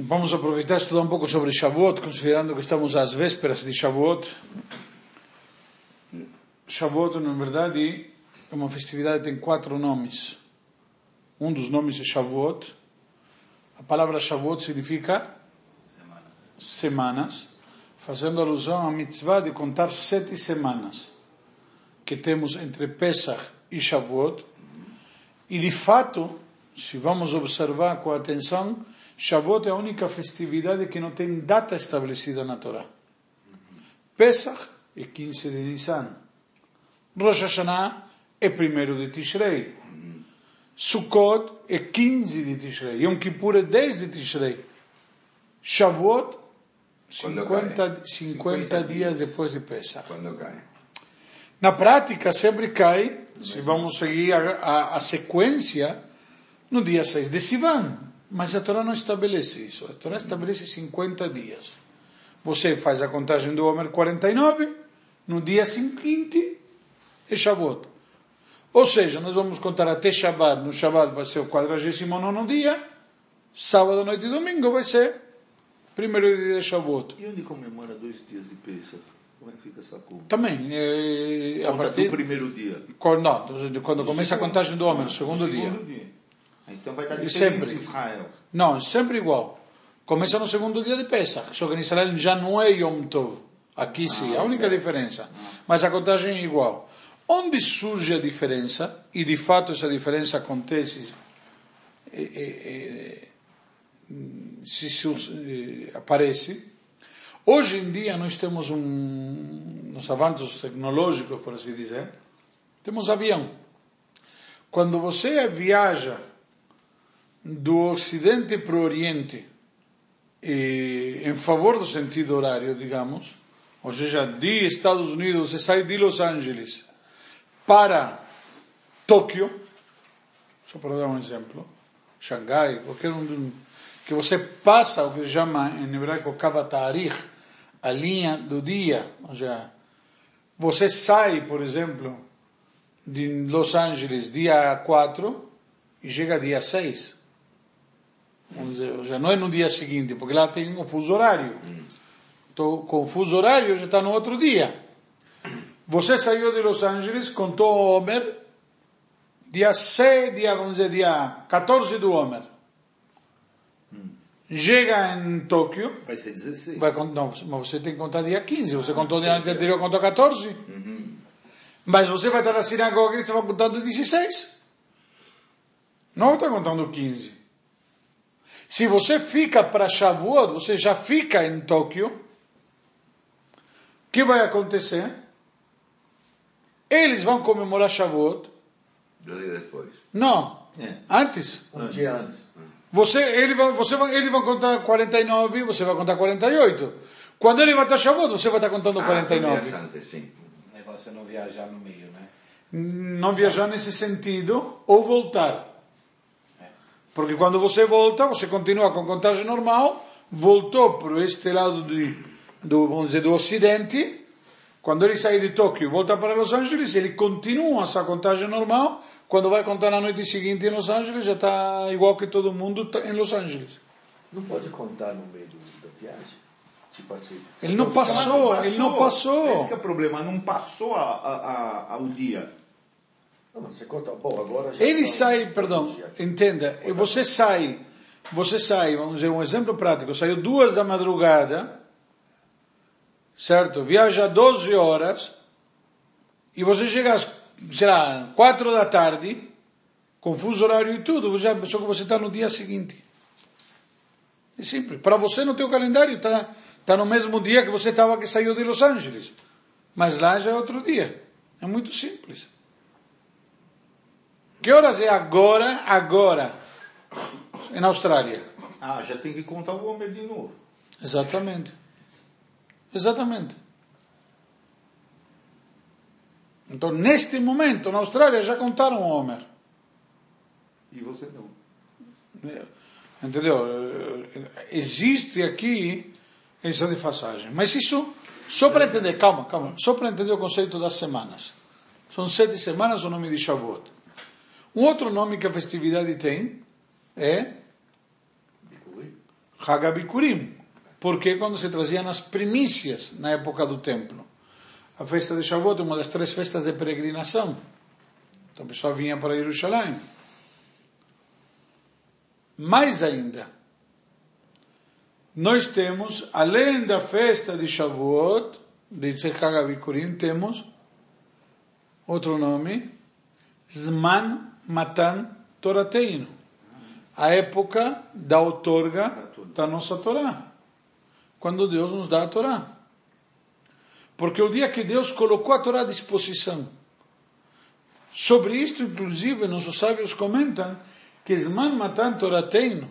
Vamos aproveitar e estudar um pouco sobre Shavuot, considerando que estamos às vésperas de Shavuot. Shavuot, na verdade, é uma festividade que tem quatro nomes. Um dos nomes é Shavuot. A palavra Shavuot significa semanas, semanas fazendo alusão à mitzvah de contar sete semanas que temos entre Pesach e Shavuot. E de fato, se vamos observar com atenção, Shavuot é a única festividade que não tem data estabelecida na Torá. Pesach é 15 de Nisan. Rosh Hashanah é 1 de Tishrei. Sukkot é 15 de Tishrei. Yom Kippur é 10 de Tishrei. Shavuot, 50, 50 dias depois de Pesach. Quando cai? Na prática, sempre cai, se vamos seguir a, a, a sequência, no dia 6 de Sivan. Mas a Torá não estabelece isso. A Torá estabelece 50 dias. Você faz a contagem do Homer 49, no dia seguinte é Shavuot. Ou seja, nós vamos contar até Shabbat. No Shabbat vai ser o 49 dia, sábado, noite e domingo vai ser primeiro dia de Shavuot. E onde comemora dois dias de Pesach? Como é que fica essa conta? Também, é, a partir... do primeiro dia. Quando, não, quando começa a contagem do Homer, Ah, segundo do dia. segundo dia. Então vai estar E diferente sempre. em Israel. Não, sempre igual. Começa no segundo dia de Pesach, só que em Israel já não é Yom Tov. Aqui sim, a única diferença. Mas a contagem é igual. Onde surge a diferença, e de fato essa diferença acontece, é, é, é, se, se aparece, hoje em dia nós temos um, nos avanços tecnológicos, por assim dizer, temos avião. Quando você viaja do Ocidente para o Oriente, eh, em favor do sentido horário, digamos, ou seja, de Estados Unidos, você sai de Los Angeles para Tóquio, só para dar um exemplo, Xangai, qualquer um, que você passa o que se chama em hebraico Kavatarich, a linha do dia, ou seja, você sai, por exemplo, de Los Angeles dia 4 e chega dia 6. Vamos dizer, seja, não é no dia seguinte, porque lá tem um fuso horário. Então, com o fuso horário já está no outro dia. Você saiu de Los Angeles, contou o Homer, dia 6, dia, vamos dizer, dia 14 do Homer. Chega em Tóquio, Vai ser 16. Vai, não, mas você tem que contar dia 15. Você contou dia anterior, contou 14. Mas você vai estar na sinagoga e você vai contando 16. Não está contando 15. Se você fica para Shavuot, você já fica em Tóquio. O que vai acontecer? Eles vão comemorar Shavuot. Dois dias depois. Não, É. antes. Um dia antes. Você, ele vai, você vai, ele vai contar 49, você vai contar 48. Quando ele vai estar Shavuot, você vai estar contando Ah, 49. dois dias antes, sim. O negócio é não viajar no meio, né? Não viajar nesse sentido ou voltar. Porque quando você volta, você continua com contagem normal, voltou para este lado de, do, vamos dizer, do ocidente. Quando ele sai de Tóquio e volta para Los Angeles, ele continua essa contagem normal. Quando vai contar na noite seguinte em Los Angeles, já está igual que todo mundo em Los Angeles. Não pode contar no meio do- da viagem? Tipo assim. Ele não Mas passou, ele não passou. Esse é o problema, não passou a, a, a, ao dia. Ele tá- sai, perdão, entenda, você sai, você sai, vamos dizer, um exemplo prático, saiu duas da madrugada, certo? Viaja 12 horas, e você chega às, sei lá, 4 da tarde, com fuso horário e tudo, já, só que você está no dia seguinte. É simples. Para você no teu calendário está tá no mesmo dia que você estava que saiu de Los Angeles. Mas lá já é outro dia. É muito simples. Que horas é agora, agora, na Austrália? Ah, já tem que contar o Homer de novo. Exatamente. Exatamente. Então, neste momento, na Austrália, já contaram o Homer. E você não. Entendeu? Existe aqui essa defasagem. Mas isso, só para entender, calma, calma, só para entender o conceito das semanas. São sete semanas o nome de Shavuot. Um outro nome que a festividade tem é Hagabikurim, porque quando se traziam as primícias na época do templo. A festa de Shavuot é uma das três festas de peregrinação. Então a pessoa vinha para Jerusalém. Mais ainda, nós temos, além da festa de Shavuot, de Hagabikurim, temos outro nome, Zman Matan Torateino, a época da outorga da nossa Torá, quando Deus nos dá a Torá. Porque o dia que Deus colocou a Torá à disposição, sobre isto, inclusive, nossos sábios comentam que Zman Matan Torateino,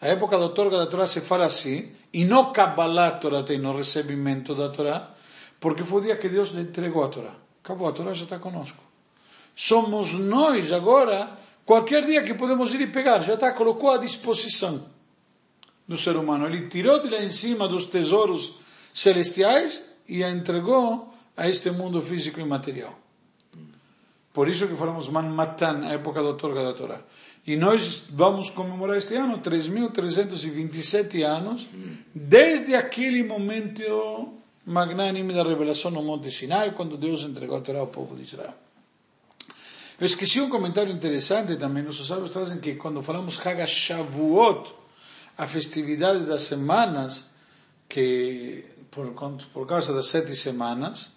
a época da outorga da Torá se fala assim, e não Kabbalah Torateino, no recebimento da Torá, porque foi o dia que Deus lhe entregou a Torá. Acabou, a Torá já está conosco. Somos nós agora, qualquer dia que podemos ir e pegar, já está, colocou à disposição do ser humano. Ele tirou de lá em cima dos tesouros celestiais e a entregou a este mundo físico e material. Por isso que falamos Manmatan, a época da outorga da Torá. E nós vamos comemorar este ano 3.327 anos, desde aquele momento magnânime da revelação no Monte Sinai, quando Deus entregou a Torá ao povo de Israel. Eu esqueci um comentário interessante também. Nossos sábios trazem que quando falamos Haga Shavuot, a festividade das semanas, que por, por causa das sete semanas,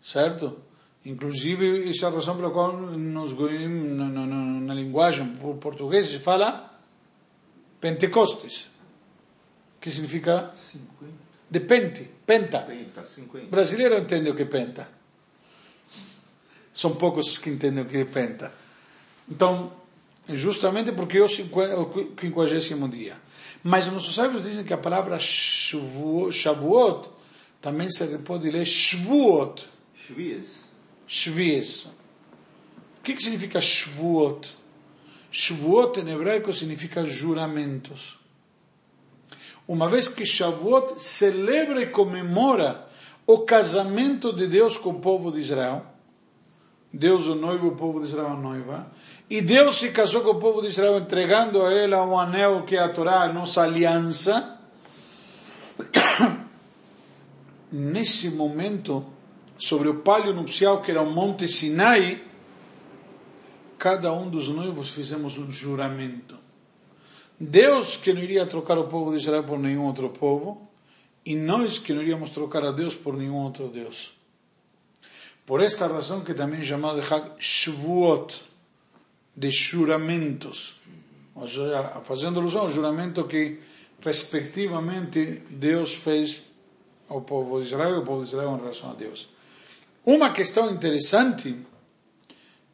certo? Inclusive, essa é a razão pela qual nos, na, na, na linguagem portuguesa se fala Pentecostes, que significa de pente, penta. Penta, 50. Brasileiro entende o que é penta. São poucos os que entendem o que é penta. Então, justamente porque é o 50 dia. Mas nossos sábios dizem que a palavra Shavuot também se pode ler Shvuot. Shvies. Shvies. O que, que significa Shvuot? Shvuot em hebraico significa juramentos. Uma vez que Shavuot celebra e comemora o casamento de Deus com o povo de Israel, Deus o noivo, o povo de Israel a noiva. E Deus se casou com o povo de Israel entregando a ela um anel que é a Torá, a nossa aliança. Nesse momento, sobre o palio nupcial que era o Monte Sinai, cada um dos noivos fizemos um juramento. Deus que não iria trocar o povo de Israel por nenhum outro povo, e nós que não iríamos trocar a Deus por nenhum outro Deus. Por esta razão que também é chamado de Hag Shavuot, de juramentos. Ou seja, fazendo alusão ao juramento que, respectivamente, Deus fez ao povo de Israel e ao povo de Israel em relação a Deus. Uma questão interessante,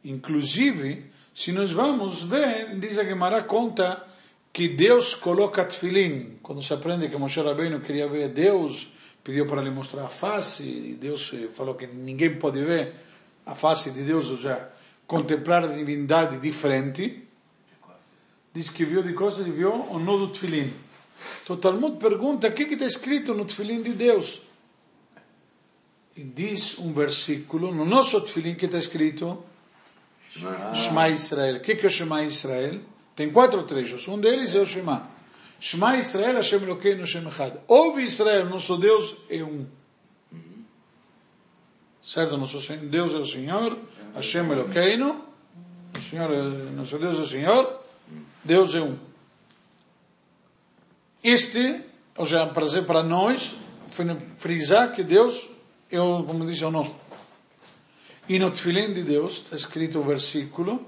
inclusive, se nós vamos ver, diz a Gemara conta que Deus coloca tefilim. Quando se aprende que Moshe Rabbeinu queria ver Deus, pediu para lhe mostrar a face, e Deus falou que ninguém pode ver a face de Deus, ou seja, contemplar a divindade de frente. Diz que viu de costas e viu o nó do tefilim. Então o Talmud pergunta, o que está escrito no tefilim de Deus? E diz um versículo, no nosso tefilim que está escrito, Shema Israel. O que é o Shema Israel? Tem quatro trechos. Um deles é o Shema. Shema Israel, Hashem Elokeinu, Hashem Echad. Ouve Israel, nosso Deus é um. Certo? Nosso Deus é o Senhor, Hashem Elokeinu, Senhor é, nosso Deus é o Senhor, Deus é um. Este, ou seja, para dizer para nós, frisar que Deus é, o, como diz, é o nosso. E no tefilim de Deus está escrito o versículo,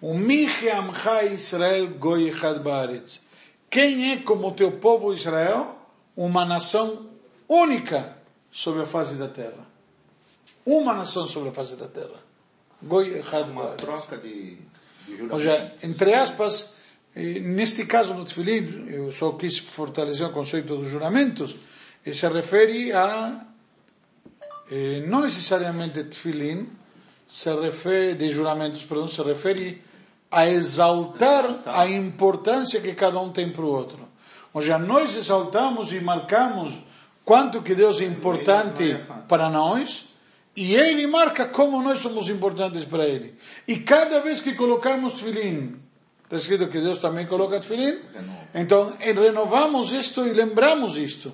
o Miche Amcha Israel Goi Echad Baaretz. Quem é como teu povo Israel? Uma nação única sobre a face da terra. Uma nação sobre a face da terra. Goi Uma troca de, de Ou seja, entre aspas, neste caso no Tfilim, eu só quis fortalecer o conceito dos juramentos, e se refere a, eh, não necessariamente Tfilim, se refere, de juramentos, perdão, se refere a exaltar a importância que cada um tem para o outro. Ou seja, nós exaltamos e marcamos quanto que Deus é importante para nós, e Ele marca como nós somos importantes para Ele. E cada vez que colocamos tefilim, está escrito que Deus também coloca tefilim, Então, renovamos isto e lembramos isto.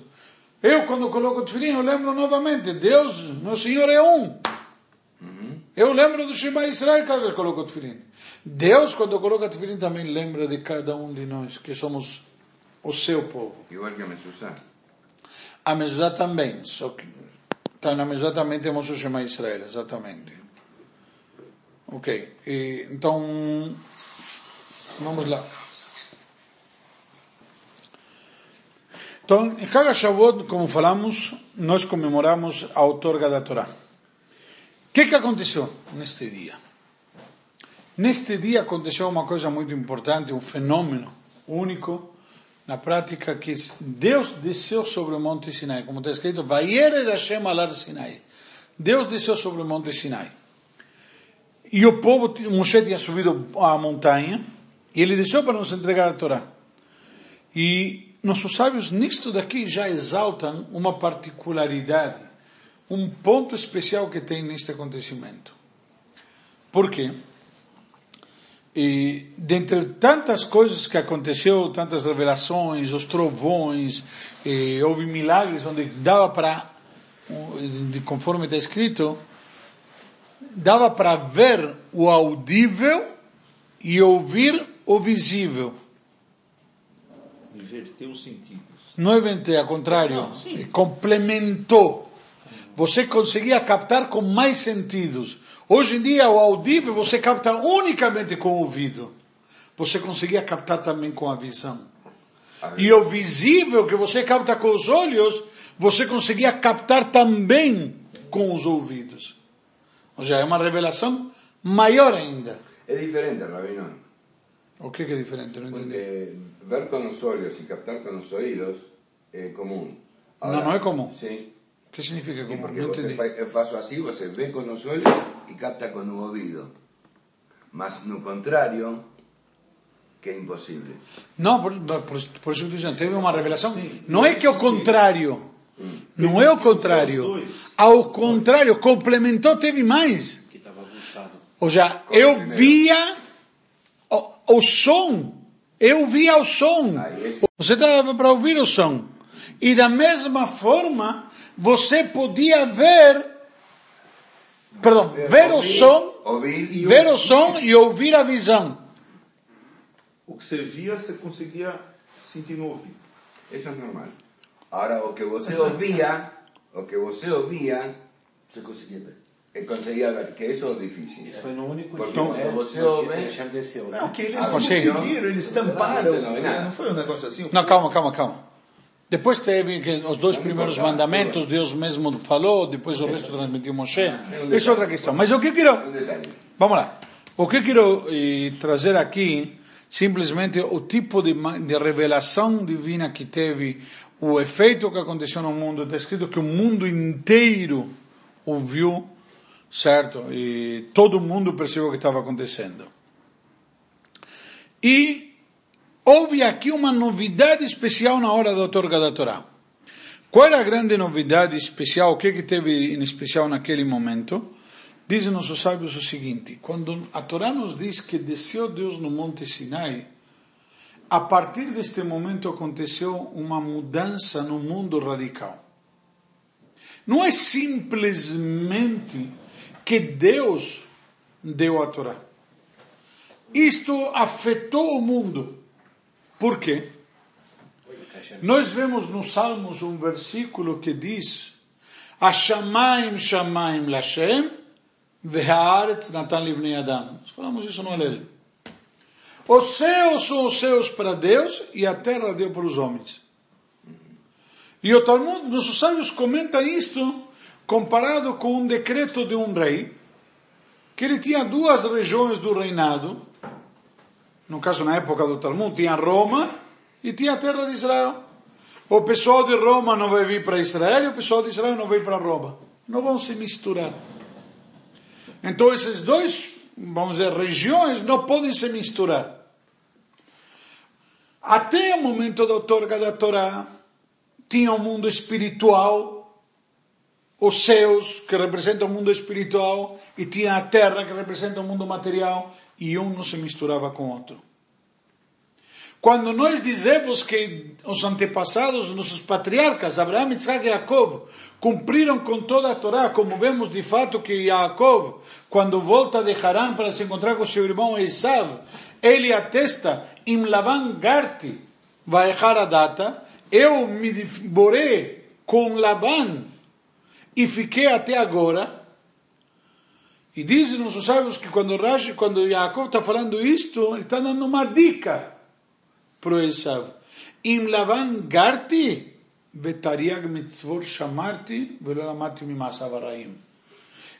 Eu, quando coloco o eu lembro novamente, Deus, meu Senhor é um. Eu lembro do Shema Israel cada vez que coloco o tefilim. Deus, quando coloca o tefilim, também lembra de cada um de nós, que somos o seu povo. Igual que a Mesuzá. A Mesuzá também, só que tá, na Mesuzá também temos o Shema Israel, exatamente. Ok, e, então, vamos lá. Então, em Haga Shavuot, como falamos, nós comemoramos a outorga da Torá. Que, que aconteceu neste dia? Neste dia aconteceu uma coisa muito importante, um fenômeno único na prática que Deus desceu sobre o monte Sinai, como está escrito, Vayered Hashem alar Sinai. Deus desceu sobre o monte Sinai. E o povo, Moshe tinha subido a montanha, e ele desceu para nos entregar a Torá. E nossos sábios nisto daqui já exaltam uma particularidade, um ponto especial que tem neste acontecimento. Por quê? E dentre tantas coisas que aconteceu, tantas revelações, os trovões, houve milagres onde dava para, conforme está escrito, dava para ver o audível e ouvir o visível inverteu os sentidos. Não é inverter, ao contrário, Não, complementou. Você conseguia captar com mais sentidos. Hoje em dia, o audível você capta unicamente com o ouvido. Você conseguia captar também com a visão. E o visível que você capta com os olhos, você conseguia captar também com os ouvidos. Ou seja, é uma revelação maior ainda. É diferente, Rabino. O que, que é diferente? Não entendi. Porque ver con los ojos y captar con los oídos é comum. Ahora, não, não é comum. Sim. Que significa comum? Porque você faz, eu faço assim, você vê com os olhos e capta com o ouvido. Mas no contrário, que é impossível. Não, por, por, por isso que estou dizendo, teve uma revelação. Sim. Não é que é o contrário. Hum. Não é o contrário. Ao contrário, complementou, teve mais. Ou seja, eu via o, o som eu via o som. Você dava para ouvir o som. E da mesma forma, você podia ver, perdão, ver o som, ver o som e ouvir a visão. O que você via, você conseguia sentir no ouvido. Isso é normal. Agora, o que você ouvia, o que você ouvia, você conseguia ver. E conseguia ver, que isso é difícil. Foi no único Porque dia. quando você ouve... desceu. Não, que eles Ah, conseguiram, eles tamparam. Não, não, não. Não foi um negócio assim? Não, calma, calma, calma. Depois teve os dois primeiros mandamentos, Deus mesmo falou, depois o resto transmitiu Moshe. Isso é outra questão. Mas o que eu quero, vamos lá. O que eu quero eh, trazer aqui, simplesmente o tipo de, de revelação divina que teve, o efeito que aconteceu no mundo. Está escrito que o mundo inteiro ouviu, certo? E todo mundo percebeu o que estava acontecendo. E houve aqui uma novidade especial na hora da outorga da Torá. Qual era a grande novidade especial? O que, que teve em especial naquele momento? Dizem nossos sábios o seguinte: quando a Torá nos diz que desceu Deus no Monte Sinai, a partir deste momento aconteceu uma mudança no mundo radical. Não é simplesmente que Deus deu a Torá. Isto afetou o mundo. Por quê? Nós vemos nos Salmos um versículo que diz: Ashamaim shamaim lashem v'haaretz natan livnei adam. Nós falamos isso no Alel. Os céus são os céus para Deus e a terra deu para os homens. E o Talmud, nossos sábios comentam isto comparado com um decreto de um rei, que ele tinha duas regiões do reinado, no caso na época do Talmud, tinha Roma e tinha a terra de Israel. O pessoal de Roma não vai vir para Israel e o pessoal de Israel não vai para Roma. Não vão se misturar. Então esses dois, vamos dizer, regiões não podem se misturar. Até o momento da outorga da Torá, tinha o um mundo espiritual, os céus, que representam o mundo espiritual, e tinha a terra, que representa o mundo material, e um não se misturava com o outro. Quando nós dizemos que os antepassados, nossos patriarcas, Abraão, Isaac e Jacob, cumpriram com toda a Torá, como vemos de fato que Jacob, quando volta de Harã para se encontrar com seu irmão Esav, ele atesta, Im Lavan Garti, vai errar a data, eu me devorei com Laban e fiquei até agora. E dizem nossos sábios que quando Rashi, quando Jacob está falando isto, ele está dando uma dica pro Esav. Im Lavan garti, vetariag mitzvor shamarti, velo lamati mimasav araim.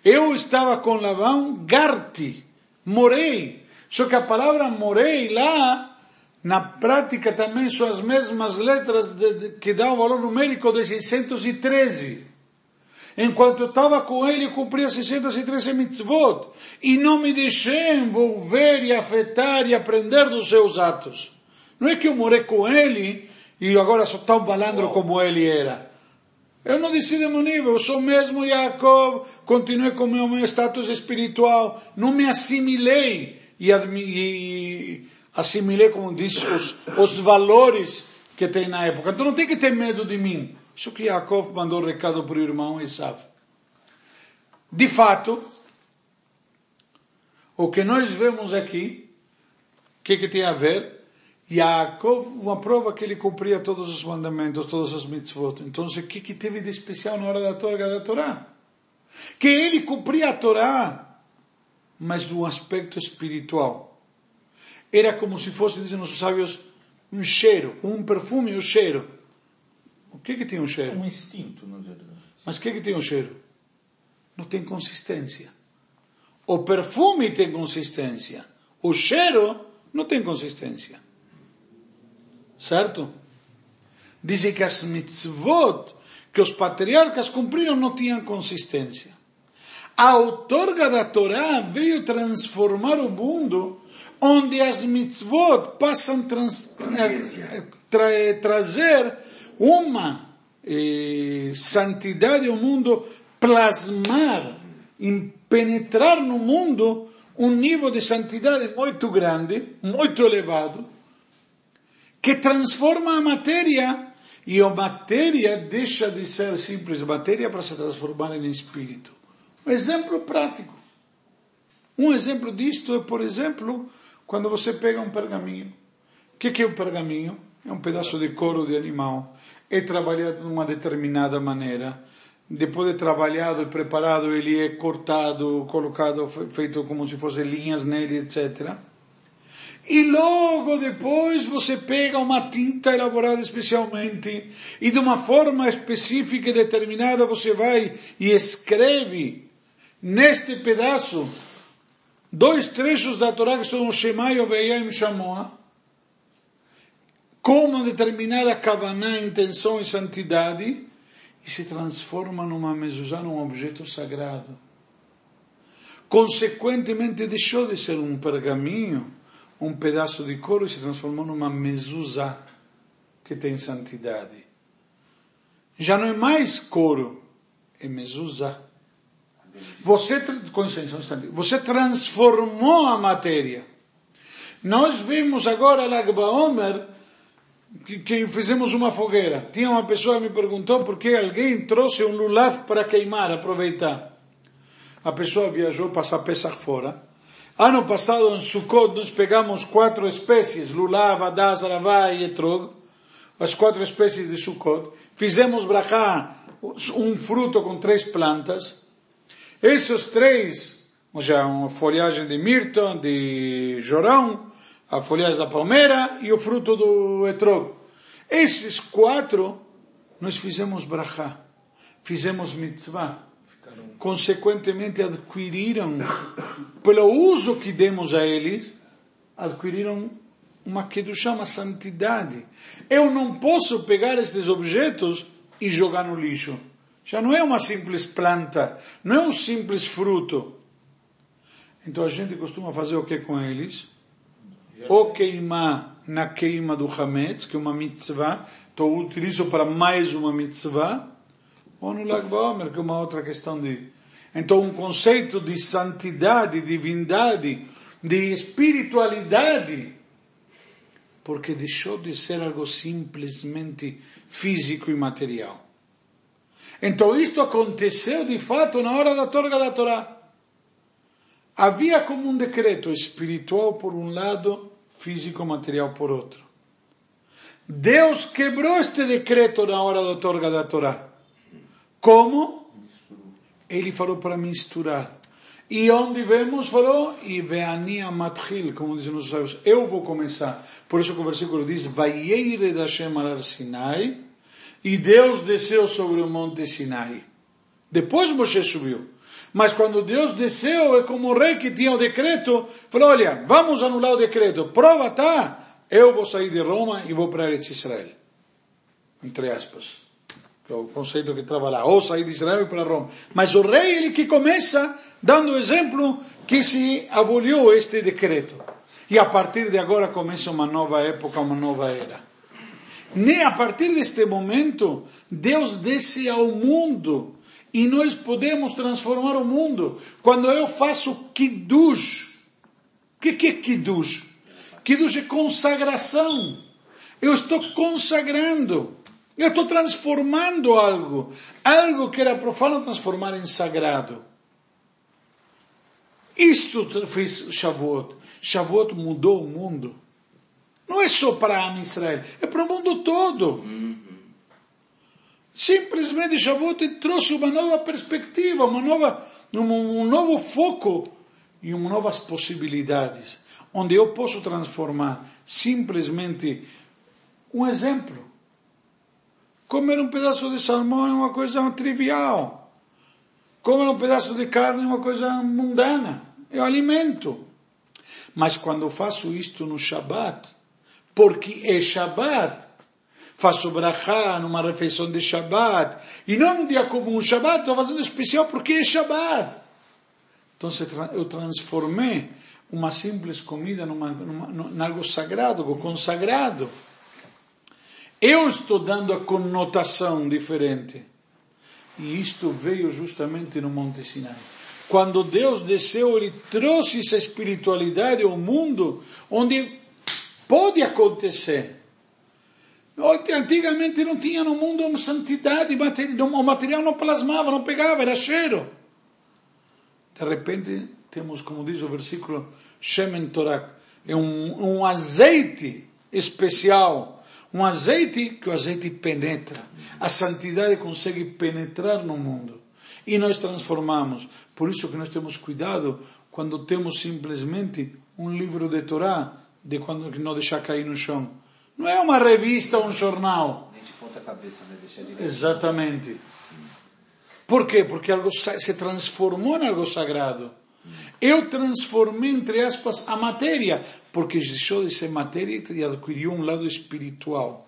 Eu estava com Lavan garti, morei. Só que a palavra morei lá, na prática também são as mesmas letras de, de, que dá o valor numérico de 613. Enquanto eu estava com ele, eu cumpria 613 mitzvot. E não me deixei envolver e afetar e aprender dos seus atos. Não é que eu morei com ele e agora sou tão balandro como ele era. Eu não desci de meu nível, eu sou mesmo Jacob, continuei com o meu status espiritual, não me assimilei e, e assimilei, como diz, os, os valores que tem na época. Então não tem que ter medo de mim. Isso que Jacob mandou recado para o irmão Esav. De fato, o que nós vemos aqui, o que, que tem a ver? Yaakov, uma prova que ele cumpria todos os mandamentos, todas as mitzvot. Então, o que, que teve de especial na hora da Torá? Da Torá? Que ele cumpria a Torá, mas de um aspecto espiritual. Era como se fosse, dizem os sábios, um cheiro, um perfume, um cheiro. O que que tem um cheiro? Um instinto, na verdade. Mas o que que tem um cheiro? Não tem consistência. O perfume tem consistência. O cheiro não tem consistência. Certo? Dizem que as mitzvot que os patriarcas cumpriram não tinham consistência. A outorga da Torá veio transformar o mundo onde as mitzvot passam trans, eh, tra, trazer uma eh, santidade ao mundo, plasmar, penetrar no mundo um nível de santidade muito grande, muito elevado, que transforma a matéria e a matéria deixa de ser simples matéria para se transformar em espírito. Um exemplo prático. Um exemplo disto é, por exemplo, quando você pega um pergaminho. O que é um pergaminho? É um pedaço de couro de animal. É trabalhado de uma determinada maneira. Depois de trabalhado e preparado, ele é cortado, colocado, feito como se fossem linhas nele, etc. E logo depois você pega uma tinta elaborada especialmente e de uma forma específica e determinada você vai e escreve neste pedaço dois trechos da Torá que são o Shema e o Be'yam Shamoa com uma determinada kavaná, intenção e santidade e se transforma numa mezuzá, num objeto sagrado. Consequentemente deixou de ser um pergaminho um pedaço de couro e se transformou numa mezuzá que tem santidade. Já não é mais couro, é mezuzá. Você, com licença, um instante, você transformou a matéria. Nós vimos agora Lagba Omer que, que, fizemos uma fogueira. Tinha uma pessoa que me perguntou por que alguém trouxe um lulav para queimar, aproveitar. A pessoa viajou passar Pesach fora Ano passado em Sukkot nós pegamos quatro espécies, lulav, adas, aravá e etrog, as quatro espécies de Sukkot. Fizemos brachá, um fruto com três plantas. Esses três, ou seja, uma folhagem de mirto, de jorão, a folhagem da palmeira e o fruto do etrog. Esses quatro, nós fizemos brachá, fizemos mitzvah consequentemente adquiriram, pelo uso que demos a eles, adquiriram uma kedushá, uma santidade. Eu não posso pegar estes objetos e jogar no lixo. Já não é uma simples planta, não é um simples fruto. Então a gente costuma fazer o que com eles? Ou queimar na queima do Hametz, que é uma mitzvah, então eu utilizo para mais uma mitzvah, ou no Lag que é uma outra questão de... Então, um conceito de santidade, divindade, de espiritualidade, Porque deixou de ser algo simplesmente físico e material. Então isto aconteceu de fato na hora da torga da Torá. Havia como um decreto espiritual por um lado, físico material por outro. Deus quebrou este decreto na hora da torga da Torá. Como? Ele falou para misturar. E onde vemos, falou, e veania matril, como dizem os sábios, eu vou começar. Por isso que o versículo diz, Vaieire da Shem al Sinai, e Deus desceu sobre o monte Sinai. Depois Moshe subiu. Mas quando Deus desceu, é como o rei que tinha o decreto, falou, olha, vamos anular o decreto, prova tá, eu vou sair de Roma e vou para Eretz Israel. Entre aspas. É o conceito que estava lá, ou sair de Israel e para Roma. Mas o rei, ele que começa dando o exemplo que se aboliu este decreto. E a partir de agora começa uma nova época, uma nova era. Nem a partir deste momento, Deus desce ao mundo e nós podemos transformar o mundo. Quando eu faço kiddush, o que, que é kiddush? Kiddush é consagração. Eu estou consagrando. Eu estou transformando algo. Algo que era profano transformar em sagrado. Isto fez Shavuot. Shavuot mudou o mundo. Não é só para Israel, é para o mundo todo. Simplesmente Shavuot trouxe uma nova perspectiva, uma nova, um, um novo foco e uma novas possibilidades, onde eu posso transformar simplesmente um exemplo. Comer um pedaço de salmão é uma coisa trivial. Comer um pedaço de carne é uma coisa mundana. É o alimento. Mas quando faço isto no Shabat, porque é Shabat. Faço brachá numa refeição de Shabat. E não num dia comum, Shabat, estou fazendo especial porque é Shabat. Então eu transformei uma simples comida numa, numa, num algo sagrado, consagrado. Eu estou dando a conotação diferente. E isto veio justamente no Monte Sinai. Quando Deus desceu, Ele trouxe essa espiritualidade ao mundo, onde Pode acontecer. Antigamente não tinha no mundo uma santidade, o material não plasmava, não pegava, era cheiro. De repente temos, como diz o versículo, Shemen Torah, é um, um azeite especial, um azeite que o azeite penetra. A santidade consegue penetrar no mundo. E nós transformamos. Por isso que nós temos cuidado quando temos simplesmente um livro de Torá de quando não deixar cair no chão. Não é uma revista ou um jornal. Nem de ponta cabeça, né? Deixar direito. Exatamente. Por quê? Porque algo se transformou em algo sagrado. Eu transformei, entre aspas, a matéria, porque deixou de ser matéria e adquiriu um lado espiritual,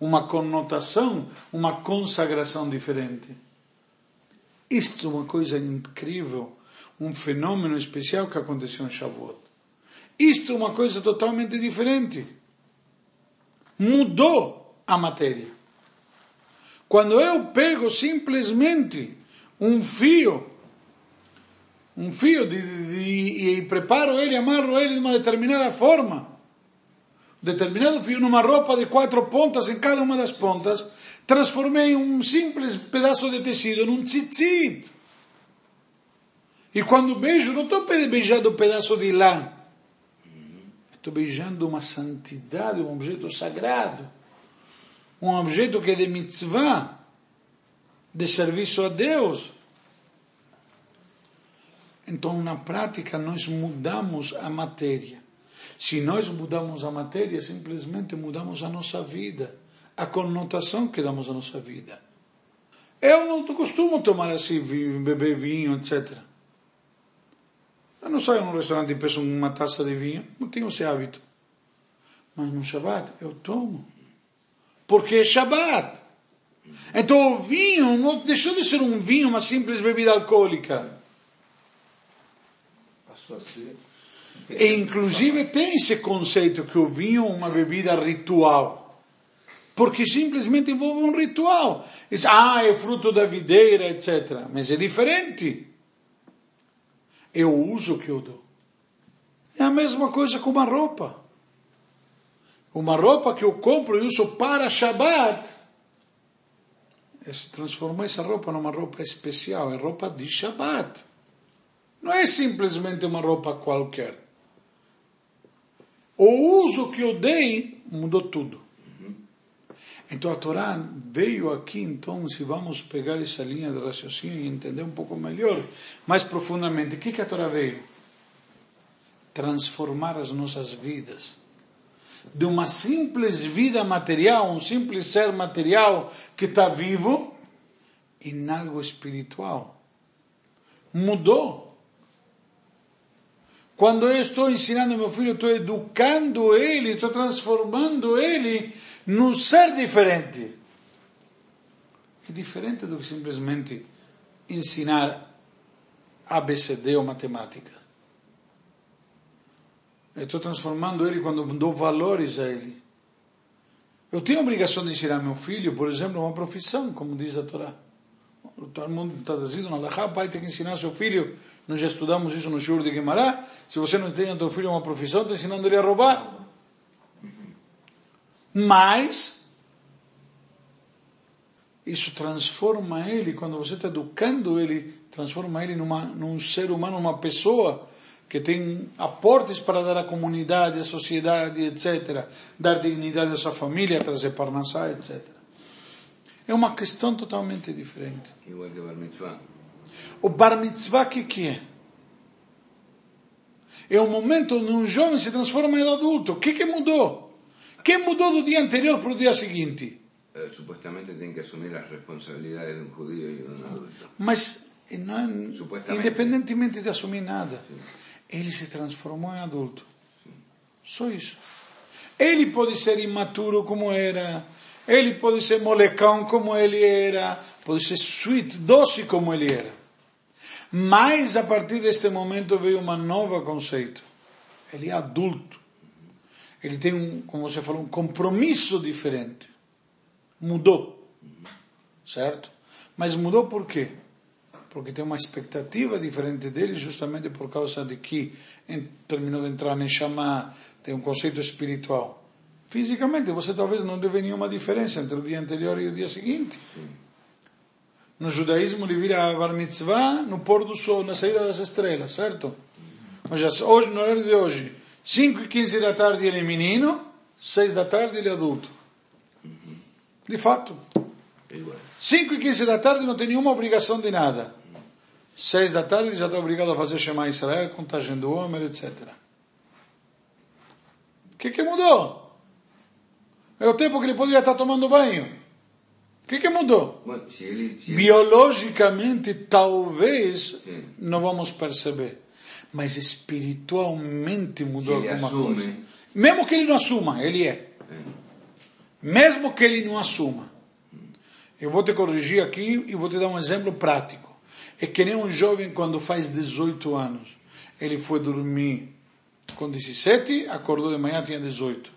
uma conotação, uma consagração diferente. Isto é uma coisa incrível, um fenômeno especial que aconteceu em Shavuot. Isto é uma coisa totalmente diferente. Mudou a matéria. Quando eu pego simplesmente um fio, um fio de, de, e preparo ele, amarro ele de uma determinada forma, determinado fio numa roupa de quatro pontas em cada uma das pontas, transformei um simples pedaço de tecido num tzitzit. E quando beijo, não estou beijando um pedaço de lã, Estou beijando uma santidade, um objeto sagrado, um objeto que é de mitzvah, de serviço a Deus. Então, na prática, nós mudamos a matéria. Se nós mudamos a matéria, simplesmente mudamos a nossa vida, a conotação que damos à nossa vida. Eu não costumo tomar assim, beber vinho, etc. Eu não saio num restaurante e peço uma taça de vinho, não tenho esse hábito. Mas no Shabat eu tomo. Porque é Shabat. Então o vinho não deixou de ser um vinho, uma simples bebida alcoólica. E inclusive tem esse conceito que o vinho é uma bebida ritual. Porque simplesmente envolve um ritual. Diz, ah, é fruto da videira, etc. Mas é diferente é o uso que eu dou. É a mesma coisa com uma roupa. Uma roupa que eu compro e uso para Shabbat, se transformou essa roupa numa roupa especial, é roupa de Shabbat. Não é simplesmente uma roupa qualquer. O uso que eu dei mudou tudo. Então a Torá veio aqui, então, se vamos pegar essa linha de raciocínio e entender um pouco melhor, mais profundamente, o que, que a Torá veio? Transformar as nossas vidas. De uma simples vida material, um simples ser material que está vivo, em algo espiritual. Mudou. Quando eu estou ensinando meu filho, estou educando ele, estou transformando ele num ser diferente. É diferente do que simplesmente ensinar ABCD ou matemática. Eu estou transformando ele quando dou valores a ele. Eu tenho a obrigação de ensinar meu filho, por exemplo, uma profissão, como diz a Torá. Todo mundo está trazido na Lahá, pai tem que ensinar seu filho. Nós já estudamos isso no Shur de Guimará. Se você não tem a teu filho uma profissão, está ensinando ele a roubar. Mas, isso transforma ele, quando você está educando ele, transforma ele numa, num ser humano, uma pessoa que tem aportes para dar à comunidade, à sociedade, etc. Dar dignidade à sua família, trazer parnassá, etc. É uma questão totalmente diferente. Igual que Bar Mitzvah. O bar mitzvah, o que, que é? É o momento onde um jovem se transforma em adulto. O que, que mudou? ¿Qué mudou do dia anterior para o dia seguinte? Eh, supuestamente tienen que asumir las responsabilidades de un judío y de un adulto. Mas, não, Supuestamente. independentemente de assumir nada, ele se transformou em adulto. Só isso. Ele pode ser imaturo como era, ele pode ser molecão como ele era, pode ser sweet, doce como ele era. Mas a partir deste momento veio um novo conceito. Ele é adulto. Ele tem um, como você falou, um compromisso diferente. Mudou. Certo? Mas mudou por quê? Porque tem uma expectativa diferente dele, justamente por causa de que terminou de entrar em chamar, tem um conceito espiritual. Fisicamente, você talvez não dê nenhuma diferença entre o dia anterior e o dia seguinte. No judaísmo, ele vira bar mitzvah no pôr do sol, na saída das estrelas, certo? Mas hoje, no horário de hoje, 5 e 15 da tarde ele é menino, 6 da tarde ele é adulto. De fato. Igual. 5 e 15 da tarde não tem nenhuma obrigação de nada. 6 da tarde ele já está obrigado a fazer Shema Israel, contagem do homem, etc. O que, que mudou? É o tempo que ele poderia estar tomando banho. O que, que mudou? Biologicamente, talvez, não vamos perceber. Mas espiritualmente mudou ele alguma assume. coisa. Mesmo que ele não assuma, ele é. Mesmo que ele não assuma. Eu vou te corrigir aqui e vou te dar um exemplo prático. É que nem um jovem quando faz 18 anos. Ele foi dormir com 17, acordou de manhã, tinha 18.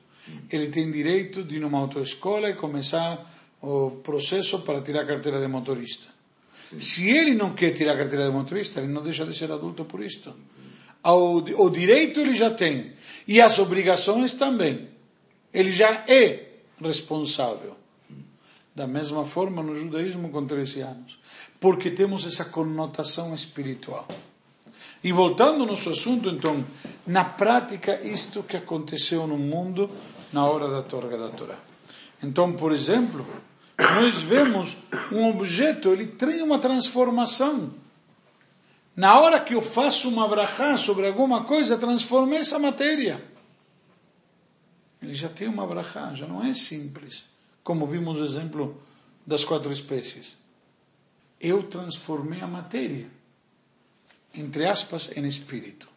Ele tem direito de ir numa autoescola e começar o processo para tirar a carteira de motorista. Se ele não quer tirar a carteira de motorista, ele não deixa de ser adulto por isto. O, direito ele já tem. E as obrigações também. Ele já é responsável. Da mesma forma no judaísmo com 13 anos. Porque temos essa conotação espiritual. E voltando ao nosso assunto, então, na prática, isto que aconteceu no mundo na hora da torga da Torá. Então, por exemplo, nós vemos um objeto, ele tem uma transformação. Na hora que eu faço uma brachá sobre alguma coisa, transformei essa matéria. Ele já tem uma brachá, já não é simples. Como vimos o exemplo das quatro espécies. Eu transformei a matéria, entre aspas, em espírito.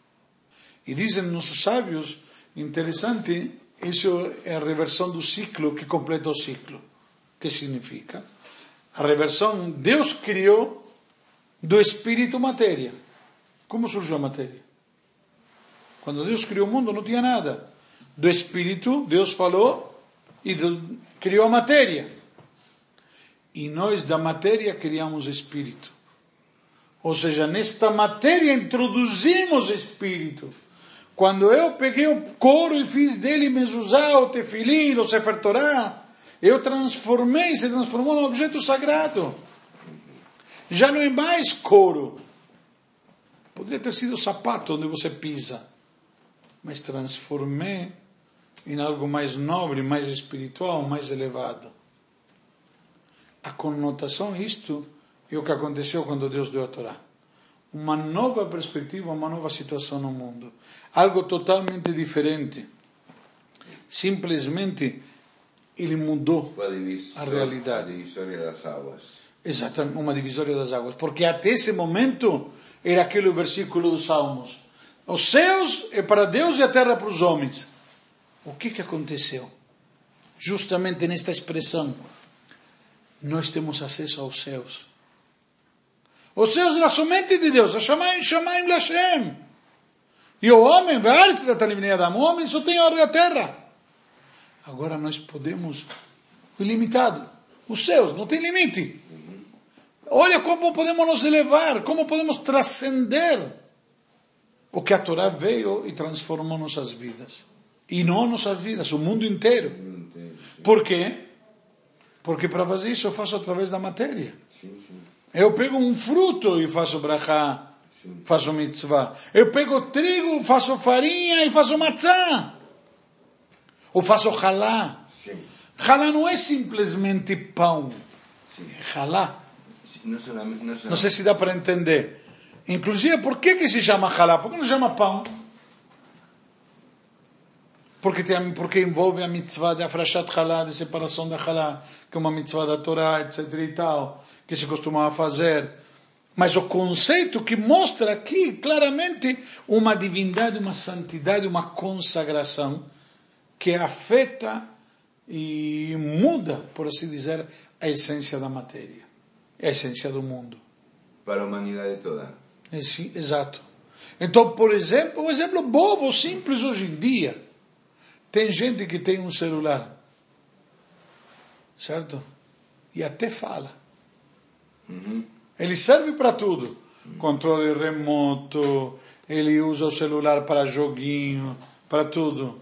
E dizem nossos sábios, interessante, isso é a reversão do ciclo que completa o ciclo. que significa? A reversão, Deus criou do espírito matéria. Como surgiu a matéria? Quando Deus criou o mundo não tinha nada. Do espírito, Deus falou e criou a matéria. E nós da matéria criamos espírito. Ou seja, nesta matéria introduzimos espírito. Quando eu peguei o couro e fiz dele mezuzá, o tefilim, o sefer Torah, eu transformei, se transformou num objeto sagrado. Já não é mais couro. Poderia ter sido o sapato onde você pisa. Mas transformei em algo mais nobre, mais espiritual, mais elevado. A conotação, isto é o que aconteceu quando Deus deu a Torá. Uma nova perspectiva, uma nova situação no mundo. Algo totalmente diferente. Simplesmente ele mudou a, divis- a realidade. a divisoria das águas. Exatamente, uma divisória das águas. Porque até esse momento era aquele versículo dos Salmos. Os céus é para Deus e a terra para os homens. O que, que aconteceu? Justamente nesta expressão, nós temos acesso aos céus. Os céus era somente de Deus, Lashem. E o homem, o homem só tem a terra. Agora nós podemos, o ilimitado, os céus, não tem limite. Olha como podemos nos elevar, como podemos transcender o que a Torá veio e transformou nossas vidas. E não nossas vidas, o mundo inteiro. Por quê? Porque para fazer isso eu faço através da matéria. Eu pego um fruto e faço brachá, faço mitzvah. Eu pego trigo, faço farinha e faço matzá. Ou faço halá. Halá não é simplesmente pão. É halá. No solamente, Não solamente- sei se dá para entender. Inclusive, por que, que se chama halá? Por que não chama pão? Porque, tem, porque envolve a mitzvah de afrashat halá, de separação da halá, que é uma mitzvah da Torá, etc e tal, que se costumava fazer. Mas o conceito que mostra aqui claramente uma divindade, uma santidade, uma consagração que afeta e muda, por assim dizer, a essência da matéria, essência do mundo. para a humanidade toda. É, sim, exato. Então, por exemplo, um exemplo bobo, simples hoje em dia. Tem gente que tem um celular, certo? E até fala. Ele serve para tudo. Controle remoto, ele usa o celular para joguinho, para tudo.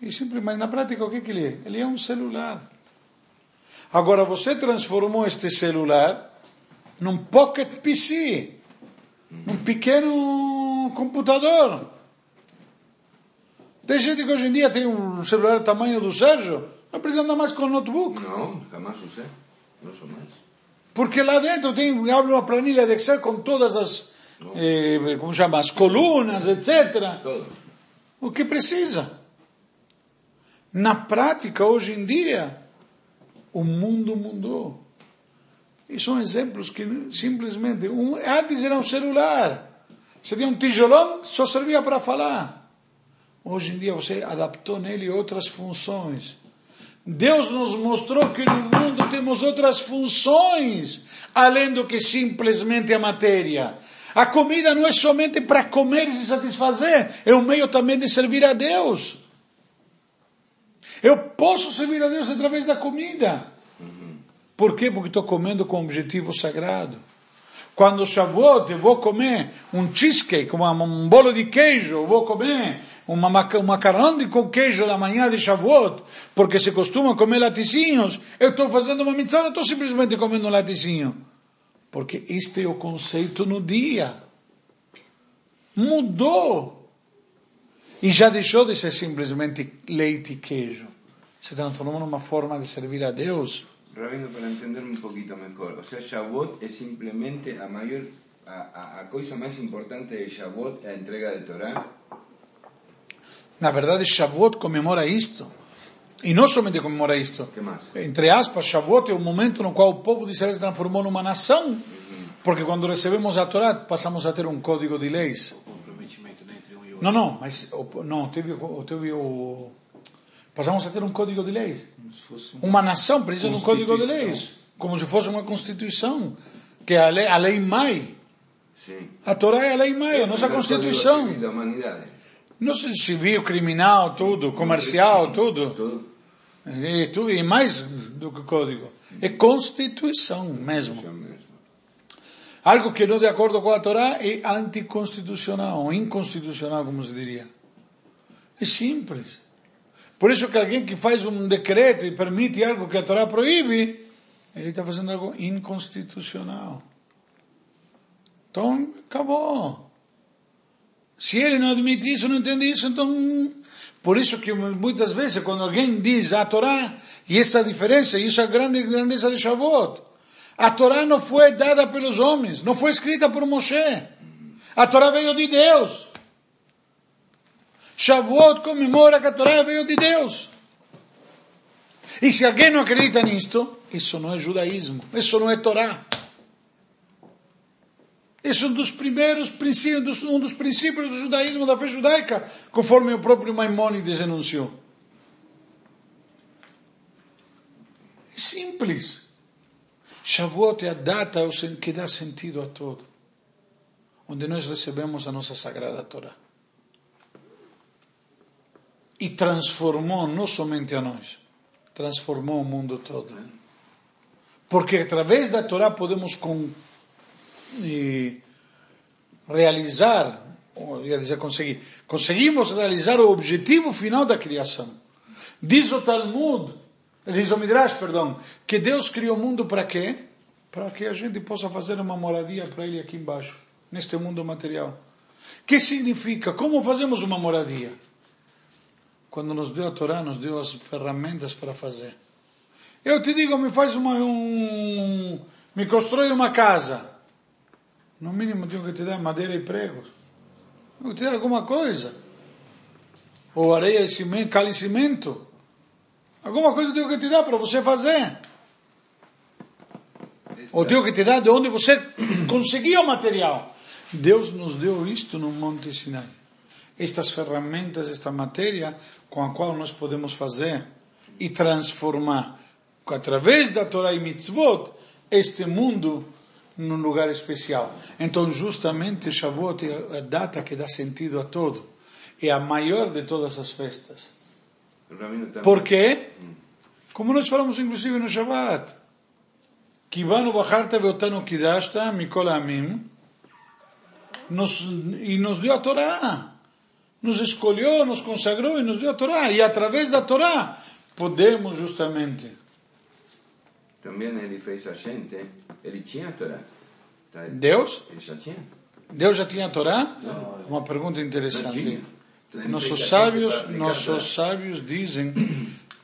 E simplesmente, mas na prática o que, que ele é? Ele é um celular. Agora você transformou este celular num pocket PC, num pequeno computador. Tem gente que hoje em dia tem um celular do tamanho do Sérgio, não precisa andar mais com notebook. No, jamás usé. No uso más. Porque lá dentro tem, abre uma planilha de Excel com todas as, eh, como chama, as colunas, etc. Todo. O que precisa. Na prática, hoje em dia, o mundo mudou. E são exemplos que simplesmente, um, antes era um celular, tinha um tijolão, só servia para falar. Hoje em dia você adaptou nele outras funções. Deus nos mostrou que no mundo temos outras funções, além do que simplesmente a matéria. A comida não é somente para comer e se satisfazer, é um meio também de servir a Deus. Eu posso servir a Deus através da comida. Por quê? Porque estou comendo com objetivo sagrado. Quando Shavuot eu vou comer um cheesecake, uma, um bolo de queijo, eu vou comer uma, um macarrão de, com queijo da manhã de Shavuot, porque se costuma comer laticínios, eu estou fazendo uma mitzvah, não estou simplesmente comendo um laticínio. Porque este é o conceito no dia. Mudou. E já deixou de ser simplesmente leite e queijo. Se transformou numa forma de servir a Deus. Rabino, para entender un poquito mejor, o sea, Shavuot es simplemente a mayor, a, a, a coisa más importante de Shavuot é a entrega de Torá. Na verdade, Shavuot comemora isto. E não somente comemora isto. Mais? Entre aspas, Shavuot é o momento no qual o povo de Israel se transformou numa nação. Porque quando recebemos a Torá, passamos a ter um código de leis. Não, não, mas não, teve, teve o... Passamos a ter um código de leis. Uma nação precisa de um código de leis. Como se fosse uma constituição. Que é a lei, a lei Mai. Sí. A Torá é a lei Mai, a nossa Código constituição. Civil da humanidade. Não sei, civil, criminal, tudo, comercial, tudo. Todo. E, tudo, e mais do que código. É constituição mesmo. Algo que não de acordo com a Torá é anticonstitucional, ou inconstitucional, como se diria. É simples. Por isso que alguém que faz um decreto e permite algo que a Torá proíbe, ele está fazendo algo inconstitucional. Então, acabou. Se ele não admite isso, não entende isso, então... Por isso que muitas vezes, quando alguém diz a Torá, e essa diferença, isso é a grande grandeza de Shavuot. A Torá não foi dada pelos homens, não foi escrita por Moshe. A Torá veio de Deus. Shavuot comemora que a Torá veio de Deus. E se alguém não acredita nisto, isso não é judaísmo, isso não é Torá. Esse é um dos primeiros princípios, um dos princípios do judaísmo, da fé judaica, conforme o próprio Maimônides enunciou. É simples. Shavuot é a data que dá sentido a todo, onde nós recebemos a nossa sagrada Torá. E transformou não somente a nós, transformou o mundo todo. Porque através da Torá podemos com, e, realizar, ia dizer conseguir, conseguimos realizar o objetivo final da criação. Diz o Talmud, diz o Midrash, perdão, que Deus criou o mundo para quê? Para que a gente possa fazer uma moradia para Ele aqui embaixo, neste mundo material. Que significa? Como fazemos uma moradia? Quando nos deu a Torá, nos deu as ferramentas para fazer. Eu te digo, me faz uma, um, me constrói uma casa. No mínimo tenho que te dar madeira e pregos. Tenho que te dar alguma coisa. Ou areia e cimento, cal e cimento. Alguma coisa tenho que te dar para você fazer. Ou tenho que te dar de onde você conseguiu o material. Deus nos deu isto no Monte Sinai. Estas ferramentas, esta matéria com a qual nós podemos fazer e transformar através da Torá e Mitzvot, este mundo num lugar especial. Então, justamente, Shavuot é a data que dá sentido a todo. É a maior de todas as festas. Por quê? Como nós falamos, inclusive, no Shabbat. Kibanu bacharta veotanu kidashta mikol amim. Nos, e nos deu a Torá. Nos escolheu, nos consagrou e nos deu a Torá. E através da Torá podemos justamente também ele fez a gente, ele tinha a Torá. Deus? Ele já tinha. Deus já tinha a Torá? Não. Uma pergunta interessante. Nossos sábios, nossos sábios dizem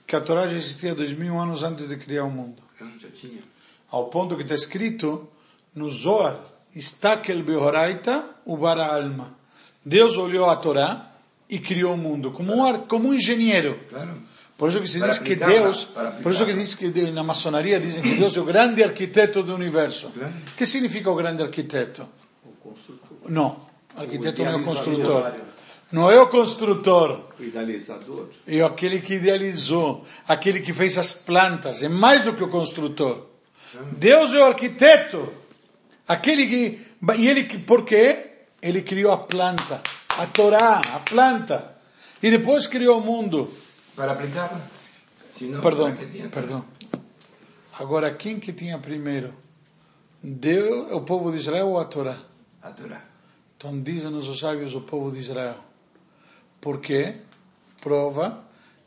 que a Torá já existia dois mil anos antes de criar o mundo. Já tinha. Ao ponto que está escrito no Zohar, Istakel Behoraita Ubara Alma. Deus olhou a Torá e criou o mundo como um, como um engenheiro. Por isso que se diz que Deus, por isso que diz que na maçonaria dizem que Deus é o grande arquiteto do universo. O que significa o grande arquiteto? Não, arquiteto não é o construtor. Não é o construtor. O idealizador. É aquele que idealizou, aquele que fez as plantas. É mais do que o construtor. Deus é o arquiteto. Aquele que e ele por quê? Ele criou a planta, a Torá, a planta. E depois criou o mundo. Para aplicar? Não, perdão, perdão. Agora, quem que tinha primeiro? Deus, o povo de Israel ou a Torá? A Torá. Então dizem os sábios o povo de Israel. Por quê? Prova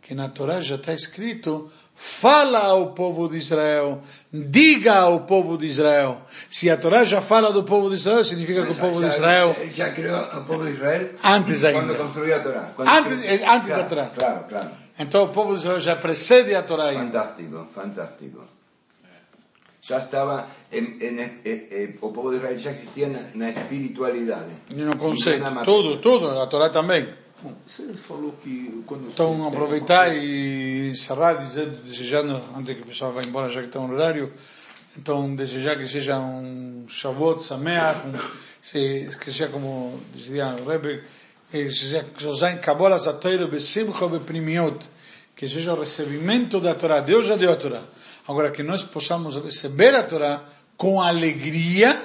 que na Torá já está escrito fala ao povo de Israel, diga ao povo de Israel. Se a Torá já fala do povo de Israel, significa que o povo de Israel... Já, criou o povo de Israel antes ainda. Quando construiu a Torá. Antes, eh, antes claro, da Torá. Claro, claro. Então o povo de Israel já precede a Torá ainda. Fantástico, fantástico. Já estava, em, em, em, o povo de Israel já existia na, na espiritualidade. No conceito, tudo, tudo, a Torá também. Você falou que quando Então aproveitar e encerrar dizendo, desejando, antes que o pessoal vá embora, já que está no horário, então desejar que seja um Shavuot Sameach, um, se, que seja como dizia o Rebbe, que seja Kabbalah Zatoiro Besimcha Beprimiot, que seja o recebimento da Torá. Deus já deu a Torá. Agora que nós possamos receber a Torá com alegria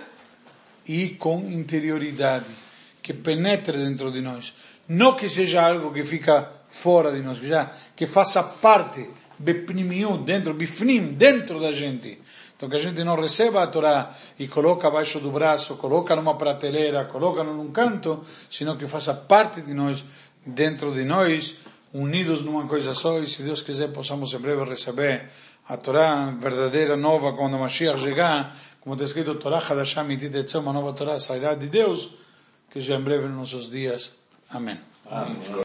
e com interioridade, que penetre dentro de nós. Não que seja algo que fica fora de nós, que, já, que faça parte bepnimiu, dentro, bifnim, dentro da gente. Então que a gente não receba a Torá e coloca abaixo do braço, coloca numa prateleira, coloca num canto, sino que faça parte de nós, dentro de nós, unidos numa coisa só, e se Deus quiser possamos em breve receber a Torá verdadeira, nova, quando Mashiach chegar, como está escrito, Torá Hadashah Mitit uma nova Torá sairá de Deus, que já em breve nos nossos dias. Amen. Amen.